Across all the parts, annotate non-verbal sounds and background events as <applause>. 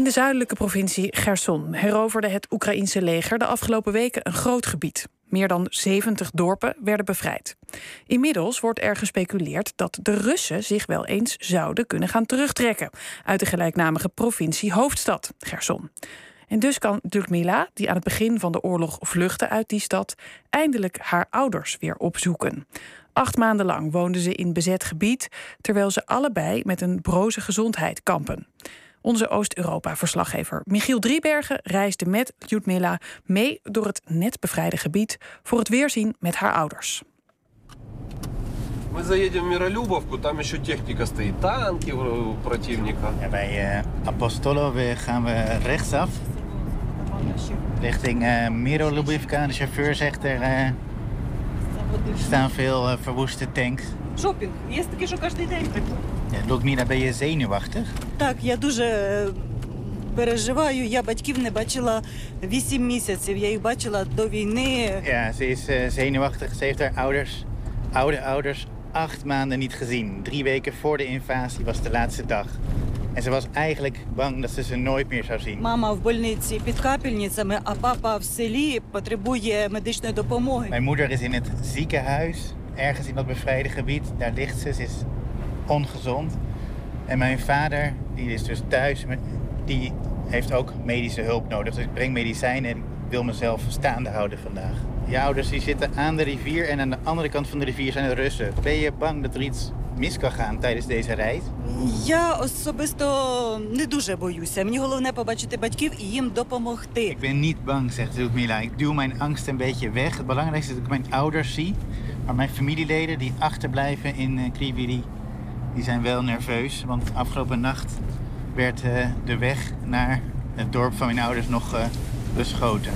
In de zuidelijke provincie Gerson heroverde het Oekraïense leger de afgelopen weken een groot gebied. Meer dan 70 dorpen werden bevrijd. Inmiddels wordt er gespeculeerd dat de Russen zich wel eens zouden kunnen gaan terugtrekken uit de gelijknamige provincie hoofdstad Gerson. En dus kan Dukmila, die aan het begin van de oorlog vluchtte uit die stad, eindelijk haar ouders weer opzoeken. Acht maanden lang woonden ze in bezet gebied, terwijl ze allebei met een broze gezondheid kampen. Onze Oost-Europa-verslaggever Michiel Driebergen reisde met Ljudmila mee door het net bevrijde gebied voor het weerzien met haar ouders. Мы заедем в Миролюбовку, там еще техника стоит, танки противника. Ja, bij uh, Apostolo gaan we rechtsaf. Richting uh, Mirolubivka. De chauffeur zegt er uh, staan veel uh, verwoeste tanks. Шопінг. Є таке, що кожен день Ja, Ludmila, ben je zenuwachtig? Так, я дуже е, переживаю. Я батьків не бачила 8 місяців. Я їх бачила до війни. Ja, ze is uh, zenuwachtig. Ze heeft haar ouders, oude ouders, acht maanden niet gezien. Drie weken voor de invasie was de laatste dag. En ze was eigenlijk bang dat ze ze nooit meer zou zien. Мама в больниці під капельницями, а папа в селі потребує медичної допомоги. Mijn moeder is in het ziekenhuis, ergens in dat bevrijde gebied. Daar ligt ze, ze is ongezond. En mijn vader, die is dus thuis, maar die heeft ook medische hulp nodig. Dus ik breng medicijnen en ik wil mezelf staande houden vandaag. Je ouders die zitten aan de rivier en aan de andere kant van de rivier zijn de Russen. Ben je bang dat er iets mis kan gaan tijdens deze reis? Я особисто не дуже боюся. Мені головне побачити батьків і їм допомогти. Ik ben niet bang, zegt Ludmila. Ik duw mijn angst een beetje weg. Het belangrijkste is dat ik mijn ouders zie. Maar mijn familieleden die achterblijven in uh, Kriviri, die zijn wel nerveus. Want afgelopen nacht werd uh, de weg naar het dorp van mijn ouders nog uh, beschoten.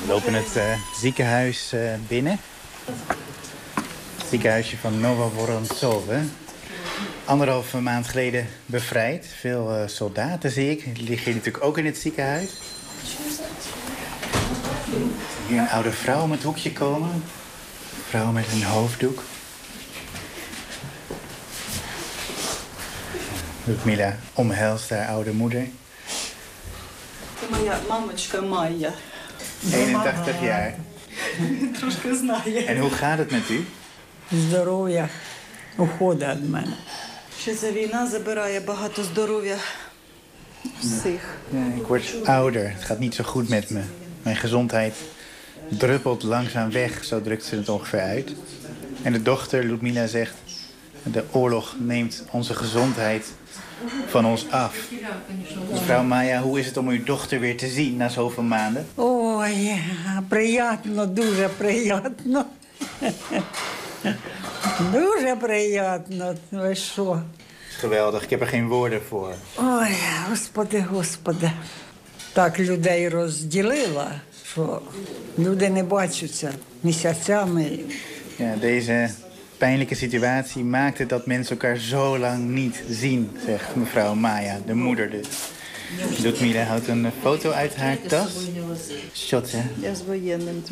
We lopen het uh, ziekenhuis binnen. Het ziekenhuisje van Novovorontsove. Anderhalve maand geleden bevrijd. Veel soldaten zie ik. Die liggen natuurlijk ook in het ziekenhuis Hier een oude vrouw om het hoekje komen. Een vrouw met een hoofddoek. Ludmila omhelst haar oude moeder. Моя мамочка Майя. 81 jaar. <laughs> Трошки знає. En hoe gaat het met u? Здоров'я уходить від мене. Що ця війна забирає багато здоров'я всіх. Ja, ik word ouder. Het gaat niet zo goed met me. Mijn gezondheid druppelt langzaam weg, zo drukt ze het ongeveer uit. En de dochter, Ludmila, zegt... de oorlog neemt onze gezondheid van ons af. Mevrouw Maya, hoe is het om uw dochter weer te zien na zoveel maanden? Ой, приємно, дуже приємно. Дуже приємно. Ви що? Het is geweldig, ik heb er geen woorden voor. Ой, господи, господи. Так людей розділила, що люди не бачаться місяцями. Ja, deze pijnlijke situatie maakte dat mensen elkaar zo lang niet zien, zegt mevrouw Maya, de moeder dus. Ludmila houdt een foto uit haar tas. Shot, hè? Я з воєнним.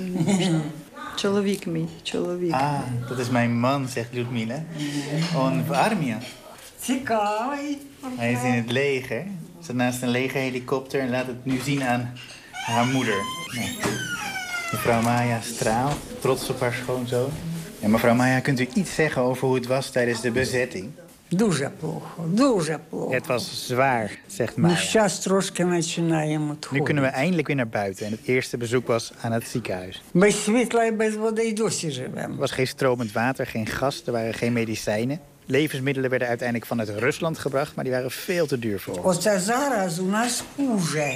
Чоловік мій, чоловік. Ah, dat is mijn man, zegt Ludmila. On v armia. Цікавий. Hij is in het leger. Zit naast een legerhelikopter en laat het nu zien aan haar moeder. Ja. Mevrouw Maya straalt, trots op haar schoonzoon. Ja, mevrouw Maya, kunt u iets zeggen over hoe het was tijdens de bezetting? Дуже плохо, дуже плохо. Het was zwaar, zegt Ну, Maya. зараз трошки починаємо Nu відходити. kunnen we eindelijk weer naar buiten. En het eerste bezoek was aan het ziekenhuis. Без світла і без води й досі живемо. Er was geen stromend water, geen gas, er waren geen medicijnen. Levensmiddelen werden uiteindelijk vanuit Rusland gebracht, maar die waren veel te duur voor ons. Оце зараз у нас хуже,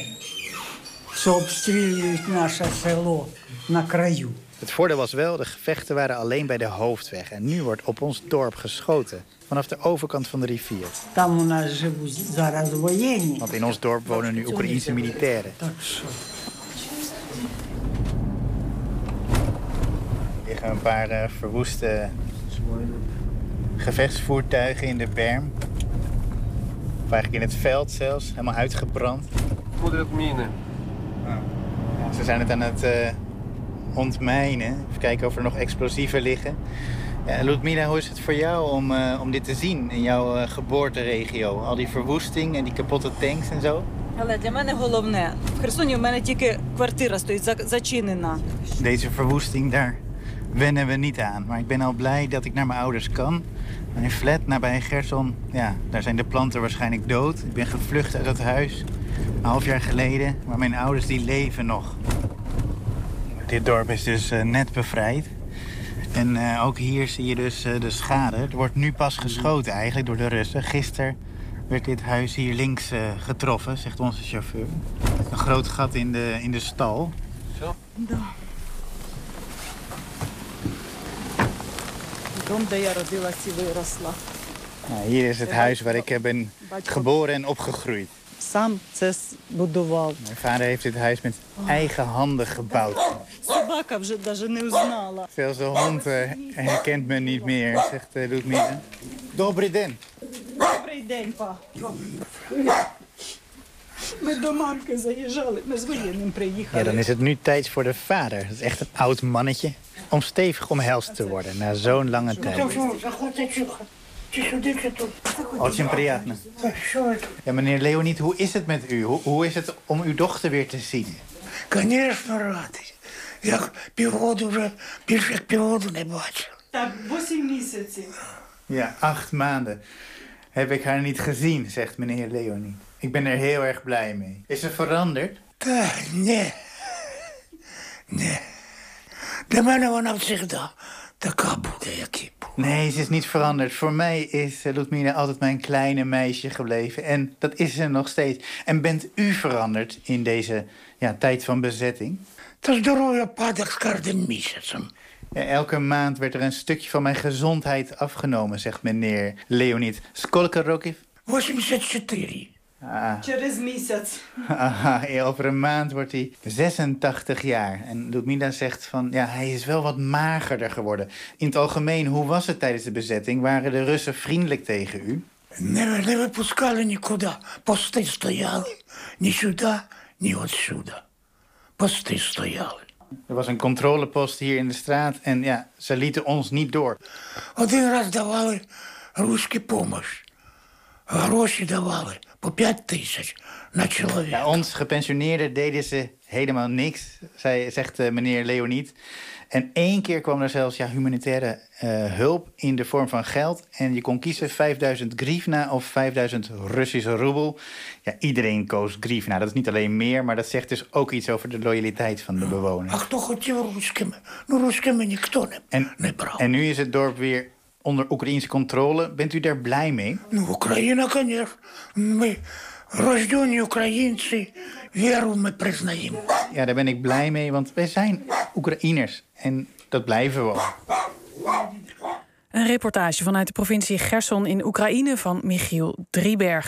що обстрілюють наше село на краю. Het voordeel was wel, de gevechten waren alleen bij de hoofdweg. En nu wordt op ons dorp geschoten. Vanaf de overkant van de rivier. Там у нас живуть зараз воєнні. Want in ons dorp wonen nu Oekraïense militairen. Так що Er liggen een paar eh, verwoeste gevechtsvoertuigen in de berm. Of eigenlijk in het veld zelfs, helemaal uitgebrand. Смотрят мины. Ze zijn het aan het eh, ontmijnen. Even kijken of er nog explosieven liggen. Ja, Ludmila, hoe is het voor jou om, eh, om dit te zien in jouw eh, geboorteregio? Al die verwoesting en die kapotte tanks en zo? Але для мене головне, в Херсоні в мене тільки квартира стоїть за- зачинена. Deze verwoesting, daar wennen we niet aan. Maar ik ben al blij dat ik naar mijn ouders kan. Mijn flat nabij Gerson, ja, daar zijn de planten waarschijnlijk dood. Ik ben gevlucht uit dat huis, een half jaar geleden. Maar mijn ouders die leven nog. Dit dorp is dus eh, net bevrijd. En eh, ook hier zie je dus eh, de schade. Er wordt nu pas geschoten eigenlijk door de Russen. Gisteren werd dit huis hier links getroffen, zegt onze chauffeur. Een groot gat in de, in de stal. Zo. Hier is het huis waar ik ben geboren en opgegroeid. Сам це будував. Mijn vader heeft dit huis met eigen handen gebouwd. Собака вже навіть не узнала. Zelfs de hond eh, herkent me niet meer, zegt uh, Ludmila. Dobry den. Добрий день, па. Ми до мамки заїжджали, ми з воєнним Ja, приїхали. dan is het nu tijd voor de vader. Dat is echt een oud mannetje. Om stevig omhelst te worden na zo'n lange tijd. Що, заходьте тихо. Чи сюди, чи тут. Очень приятно. Що це? Ja, meneer Leoniet, hoe is het met u? Hoe, hoe is het om uw dochter weer te zien? Звісно, радий. Як півроку вже, більше як півроку не бачив. Так, 8 місяців. Ja, acht maanden heb ik haar niet gezien, zegt meneer Leonie. Ik ben er heel erg blij mee. Is ze veranderd? Та ні. Ні. Для мене вона завжди de. Nee, ze is niet veranderd. Voor mij is eh, Ludmilla altijd mijn kleine meisje gebleven. En dat is ze nog steeds. En bent u veranderd in deze ja, tijd van bezetting? Dat is de rode paardenkardemisesem. Ja, eh, elke maand werd er een stukje van mijn gezondheid afgenomen, zegt meneer Leonid Skolkerokiv. Was hem Ah, Через місяць. aha, ja, over een maand wordt hij 86 jaar. En Ludmila zegt van, ja, hij is wel wat magerder geworden. In het algemeen, hoe was het tijdens de bezetting? Waren de Russen vriendelijk tegen u? Не, не випускали нікуди. Пости стояли. Ні сюди, ні отсюди. Пости стояли. Er was een controlepost hier in de straat en ja, ze lieten ons niet door. Один раз давали руську помощь. Гроші давали по 5 тисяч на чоловіка. Ja, ons gepensioneerden deden ze helemaal niks, zei, zegt eh, meneer Leoniet. En één keer kwam er zelfs ja, humanitaire eh, hulp in de vorm van geld. En je kon kiezen 5000 grivna of 5000 Russische roebel. Ja, iedereen koos grivna. Dat is niet alleen meer, maar dat zegt dus ook iets over de loyaliteit van de А bewoners. хто хотів руськими? Ну, руськими ніхто не, En, не брав. en nu is het dorp weer onder Oekraïnse controle. Bent u daar blij mee? Ну, Україна, звісно. Ми рождені українці, віру ми признаємо. Ja, daar ben ik blij mee, want wij zijn Oekraïners. En dat blijven we ook. Een reportage vanuit de provincie Gerson in Oekraïne van Michiel Drieberg.